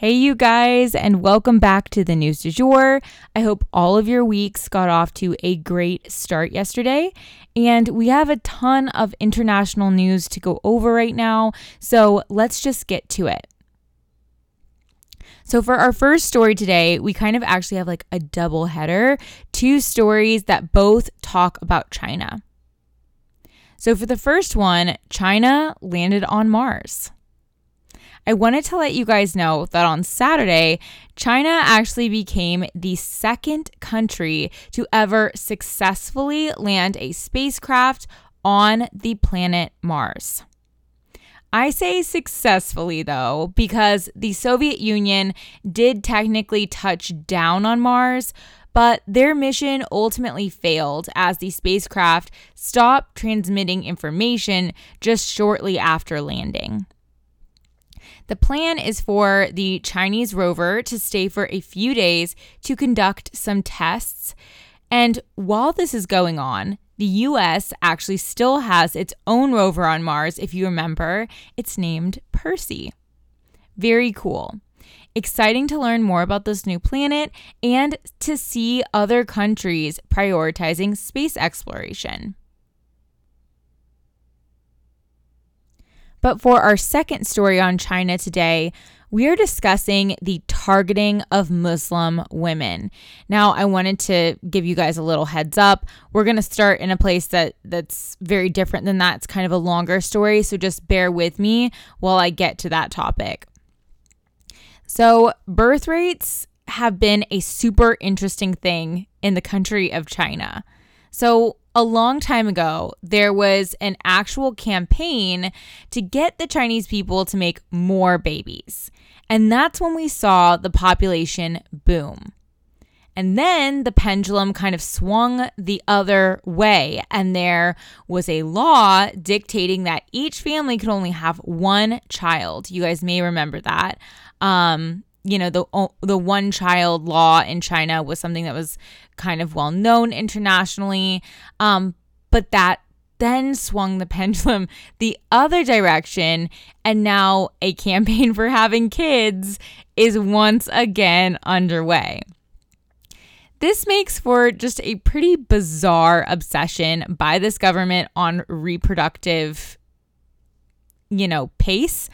Hey, you guys, and welcome back to the news du jour. I hope all of your weeks got off to a great start yesterday. And we have a ton of international news to go over right now, so let's just get to it. So, for our first story today, we kind of actually have like a double header two stories that both talk about China. So, for the first one, China landed on Mars. I wanted to let you guys know that on Saturday, China actually became the second country to ever successfully land a spacecraft on the planet Mars. I say successfully though, because the Soviet Union did technically touch down on Mars, but their mission ultimately failed as the spacecraft stopped transmitting information just shortly after landing. The plan is for the Chinese rover to stay for a few days to conduct some tests. And while this is going on, the US actually still has its own rover on Mars, if you remember. It's named Percy. Very cool. Exciting to learn more about this new planet and to see other countries prioritizing space exploration. But for our second story on China today, we are discussing the targeting of Muslim women. Now, I wanted to give you guys a little heads up. We're going to start in a place that that's very different than that. It's kind of a longer story, so just bear with me while I get to that topic. So, birth rates have been a super interesting thing in the country of China. So, a long time ago, there was an actual campaign to get the Chinese people to make more babies. And that's when we saw the population boom. And then the pendulum kind of swung the other way, and there was a law dictating that each family could only have one child. You guys may remember that. Um, you know the the one child law in China was something that was kind of well known internationally. Um, but that then swung the pendulum the other direction. And now a campaign for having kids is once again underway. This makes for just a pretty bizarre obsession by this government on reproductive you know pace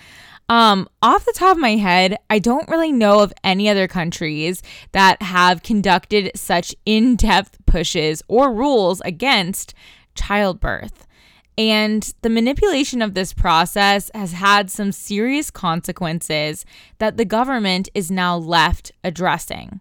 um, off the top of my head, I don't really know of any other countries that have conducted such in depth pushes or rules against childbirth. And the manipulation of this process has had some serious consequences that the government is now left addressing.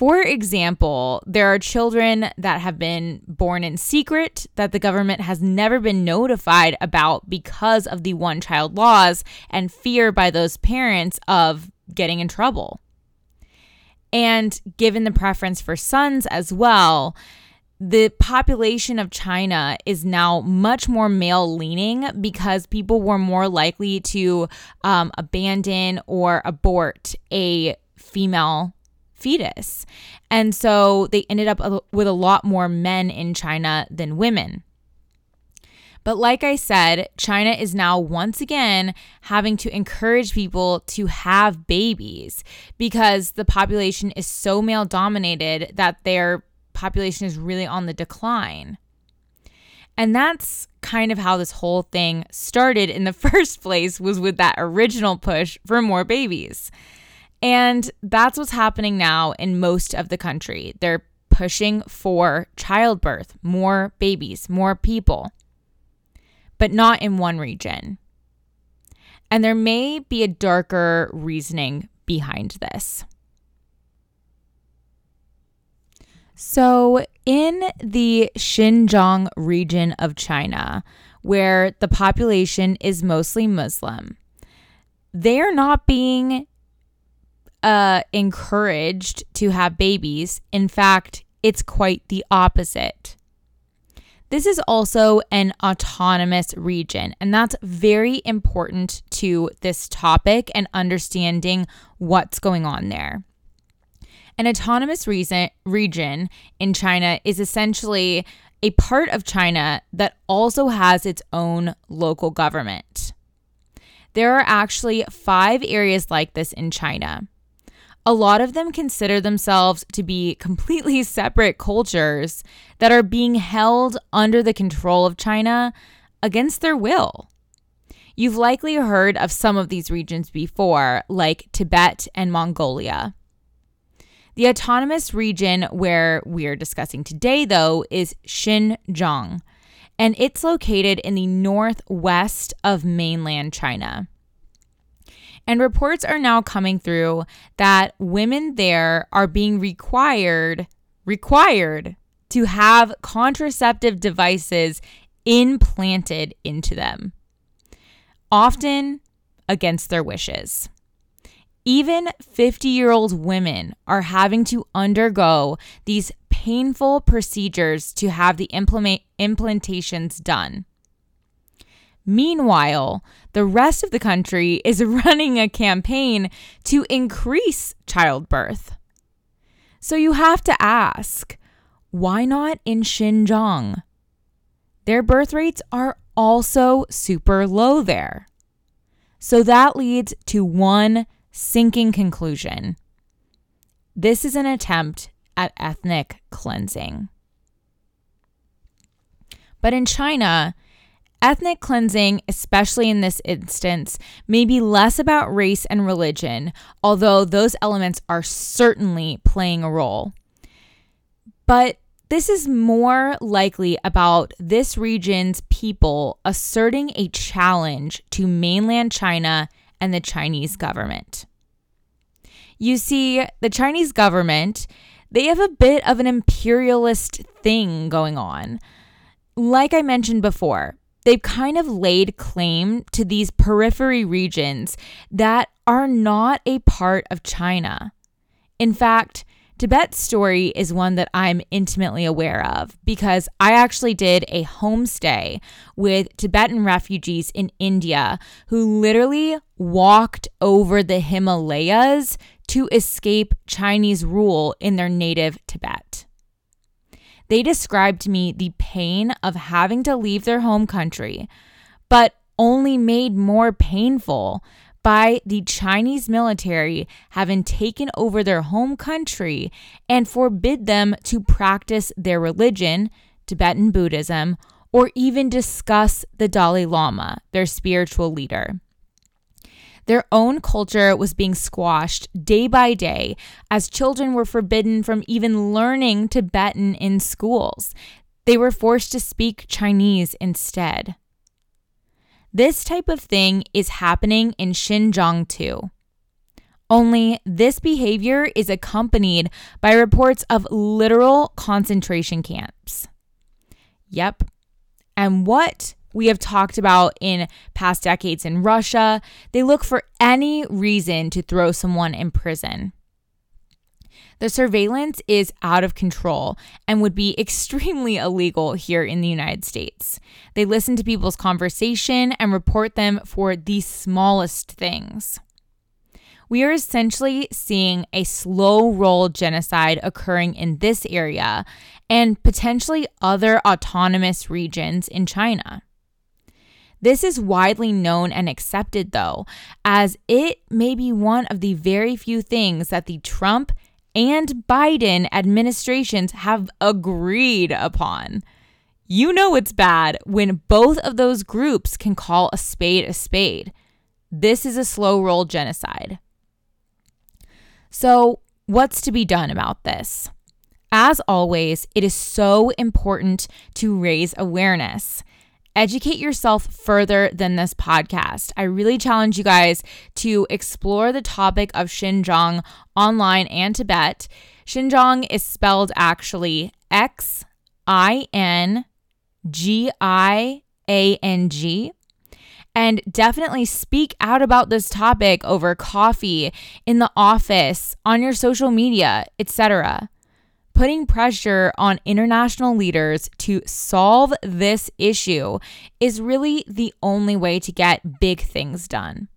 For example, there are children that have been born in secret that the government has never been notified about because of the one child laws and fear by those parents of getting in trouble. And given the preference for sons as well, the population of China is now much more male leaning because people were more likely to um, abandon or abort a female fetus. And so they ended up with a lot more men in China than women. But like I said, China is now once again having to encourage people to have babies because the population is so male dominated that their population is really on the decline. And that's kind of how this whole thing started in the first place was with that original push for more babies. And that's what's happening now in most of the country. They're pushing for childbirth, more babies, more people, but not in one region. And there may be a darker reasoning behind this. So, in the Xinjiang region of China, where the population is mostly Muslim, they are not being uh, encouraged to have babies. In fact, it's quite the opposite. This is also an autonomous region, and that's very important to this topic and understanding what's going on there. An autonomous reason, region in China is essentially a part of China that also has its own local government. There are actually five areas like this in China. A lot of them consider themselves to be completely separate cultures that are being held under the control of China against their will. You've likely heard of some of these regions before, like Tibet and Mongolia. The autonomous region where we're discussing today, though, is Xinjiang, and it's located in the northwest of mainland China. And reports are now coming through that women there are being required required to have contraceptive devices implanted into them, often against their wishes. Even 50 year old women are having to undergo these painful procedures to have the implement- implantations done. Meanwhile, the rest of the country is running a campaign to increase childbirth. So you have to ask why not in Xinjiang? Their birth rates are also super low there. So that leads to one sinking conclusion. This is an attempt at ethnic cleansing. But in China, ethnic cleansing, especially in this instance, may be less about race and religion, although those elements are certainly playing a role. But this is more likely about this region's people asserting a challenge to mainland China and the Chinese government. You see, the Chinese government, they have a bit of an imperialist thing going on. Like I mentioned before, they've kind of laid claim to these periphery regions that are not a part of China. In fact, Tibet's story is one that I'm intimately aware of because I actually did a homestay with Tibetan refugees in India who literally walked over the Himalayas to escape Chinese rule in their native Tibet. They described to me the pain of having to leave their home country, but only made more painful by the Chinese military having taken over their home country and forbid them to practice their religion, Tibetan Buddhism, or even discuss the Dalai Lama, their spiritual leader. Their own culture was being squashed day by day as children were forbidden from even learning Tibetan in schools. They were forced to speak Chinese instead. This type of thing is happening in Xinjiang too. Only this behavior is accompanied by reports of literal concentration camps. Yep. And what we have talked about in past decades in Russia, they look for any reason to throw someone in prison. The surveillance is out of control and would be extremely illegal here in the United States. They listen to people's conversation and report them for the smallest things. We are essentially seeing a slow roll genocide occurring in this area and potentially other autonomous regions in China. This is widely known and accepted, though, as it may be one of the very few things that the Trump and Biden administrations have agreed upon. You know it's bad when both of those groups can call a spade a spade. This is a slow roll genocide. So, what's to be done about this? As always, it is so important to raise awareness. Educate yourself further than this podcast. I really challenge you guys to explore the topic of Xinjiang online and Tibet. Xinjiang is spelled actually X I N G I A N G. And definitely speak out about this topic over coffee, in the office, on your social media, etc putting pressure on international leaders to solve this issue is really the only way to get big things done.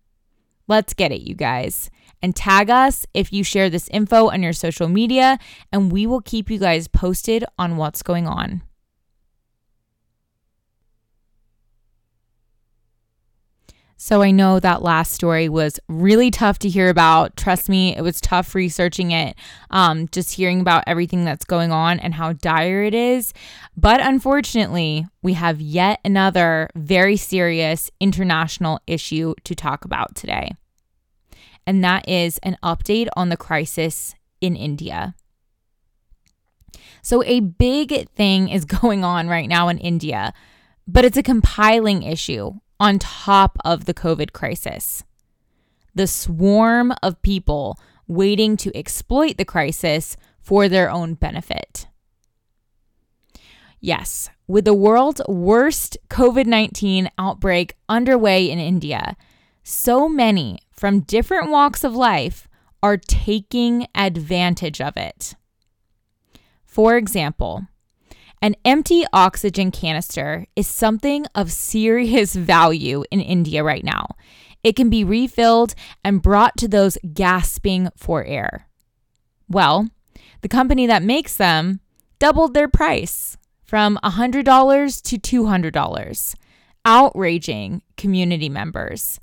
Let's get it, you guys. And tag us if you share this info on your social media, and we will keep you guys posted on what's going on. So I know that last story was really tough to hear about. Trust me, it was tough researching it, um, just hearing about everything that's going on and how dire it is. But unfortunately, we have yet another very serious international issue to talk about today. And that is an update on the crisis in India. So, a big thing is going on right now in India, but it's a compiling issue on top of the COVID crisis. The swarm of people waiting to exploit the crisis for their own benefit. Yes, with the world's worst COVID 19 outbreak underway in India, so many from different walks of life are taking advantage of it. For example, an empty oxygen canister is something of serious value in India right now. It can be refilled and brought to those gasping for air. Well, the company that makes them doubled their price from $100 to $200, outraging community members.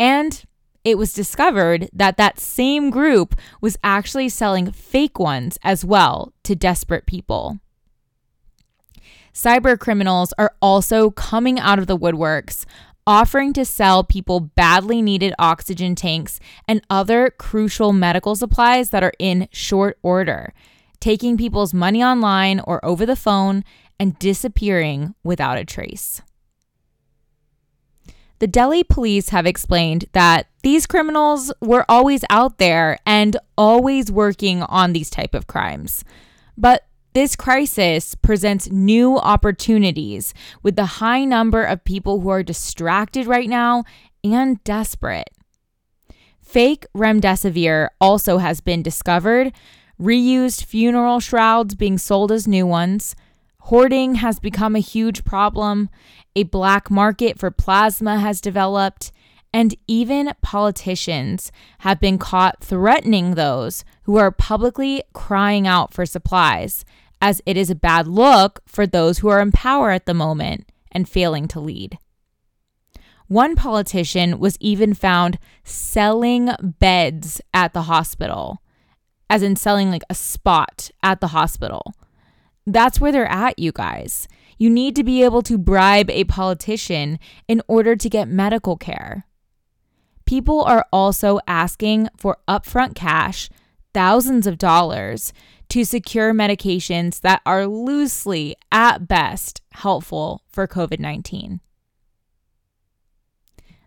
And it was discovered that that same group was actually selling fake ones as well to desperate people cyber criminals are also coming out of the woodworks, offering to sell people badly needed oxygen tanks and other crucial medical supplies that are in short order, taking people's money online or over the phone and disappearing without a trace. The Delhi police have explained that these criminals were always out there and always working on these type of crimes. But this crisis presents new opportunities with the high number of people who are distracted right now and desperate. Fake remdesivir also has been discovered, reused funeral shrouds being sold as new ones. Hoarding has become a huge problem. A black market for plasma has developed. And even politicians have been caught threatening those who are publicly crying out for supplies as it is a bad look for those who are in power at the moment and failing to lead. One politician was even found selling beds at the hospital, as in selling like a spot at the hospital. That's where they're at, you guys. You need to be able to bribe a politician in order to get medical care. People are also asking for upfront cash, thousands of dollars, to secure medications that are loosely, at best, helpful for COVID 19.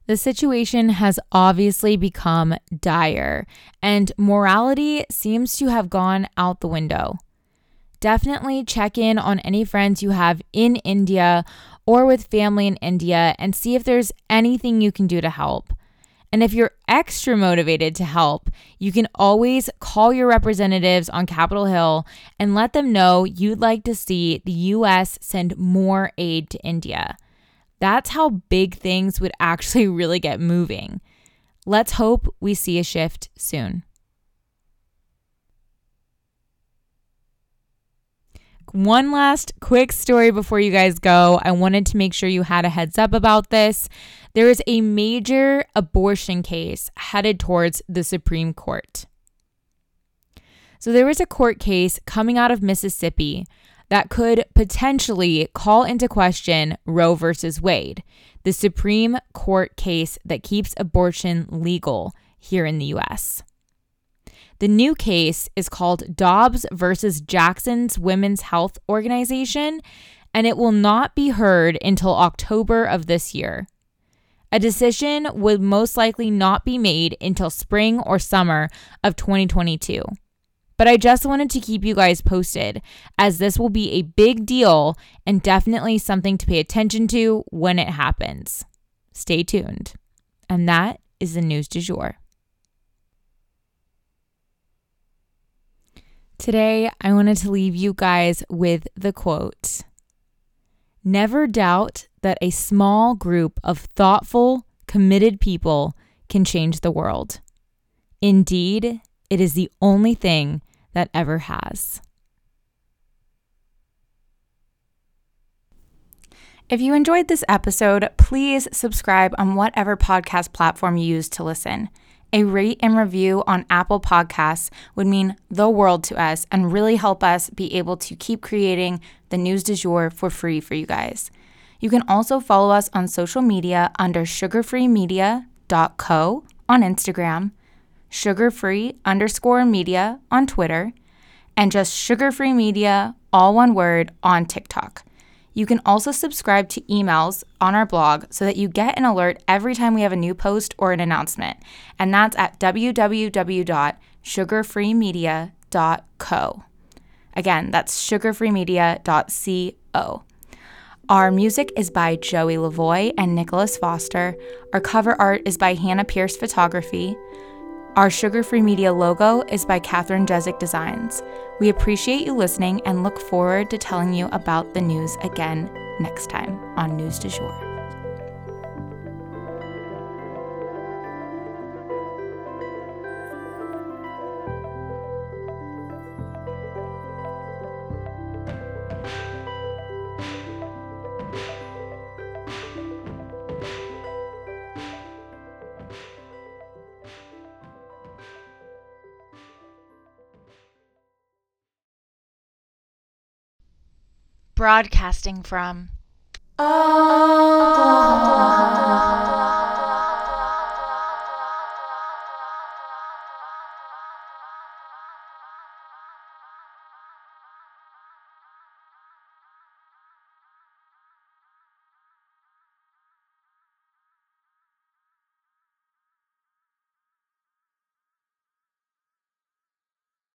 The situation has obviously become dire, and morality seems to have gone out the window. Definitely check in on any friends you have in India or with family in India and see if there's anything you can do to help. And if you're extra motivated to help, you can always call your representatives on Capitol Hill and let them know you'd like to see the US send more aid to India. That's how big things would actually really get moving. Let's hope we see a shift soon. One last quick story before you guys go. I wanted to make sure you had a heads up about this. There is a major abortion case headed towards the Supreme Court. So, there was a court case coming out of Mississippi that could potentially call into question Roe versus Wade, the Supreme Court case that keeps abortion legal here in the US. The new case is called Dobbs versus Jackson's Women's Health Organization, and it will not be heard until October of this year. A decision would most likely not be made until spring or summer of 2022. But I just wanted to keep you guys posted as this will be a big deal and definitely something to pay attention to when it happens. Stay tuned. And that is the news du jour. Today, I wanted to leave you guys with the quote Never doubt that a small group of thoughtful, committed people can change the world. Indeed, it is the only thing that ever has. If you enjoyed this episode, please subscribe on whatever podcast platform you use to listen. A rate and review on Apple Podcasts would mean the world to us and really help us be able to keep creating the news du jour for free for you guys. You can also follow us on social media under sugarfreemedia.co on Instagram, sugarfree underscore media on Twitter, and just sugarfree media, all one word, on TikTok. You can also subscribe to emails on our blog so that you get an alert every time we have a new post or an announcement. And that's at www.sugarfreemedia.co. Again, that's sugarfreemedia.co. Our music is by Joey Lavoie and Nicholas Foster. Our cover art is by Hannah Pierce Photography. Our Sugar Free Media logo is by Katherine Jezik Designs. We appreciate you listening and look forward to telling you about the news again next time on News du Jour. Broadcasting from.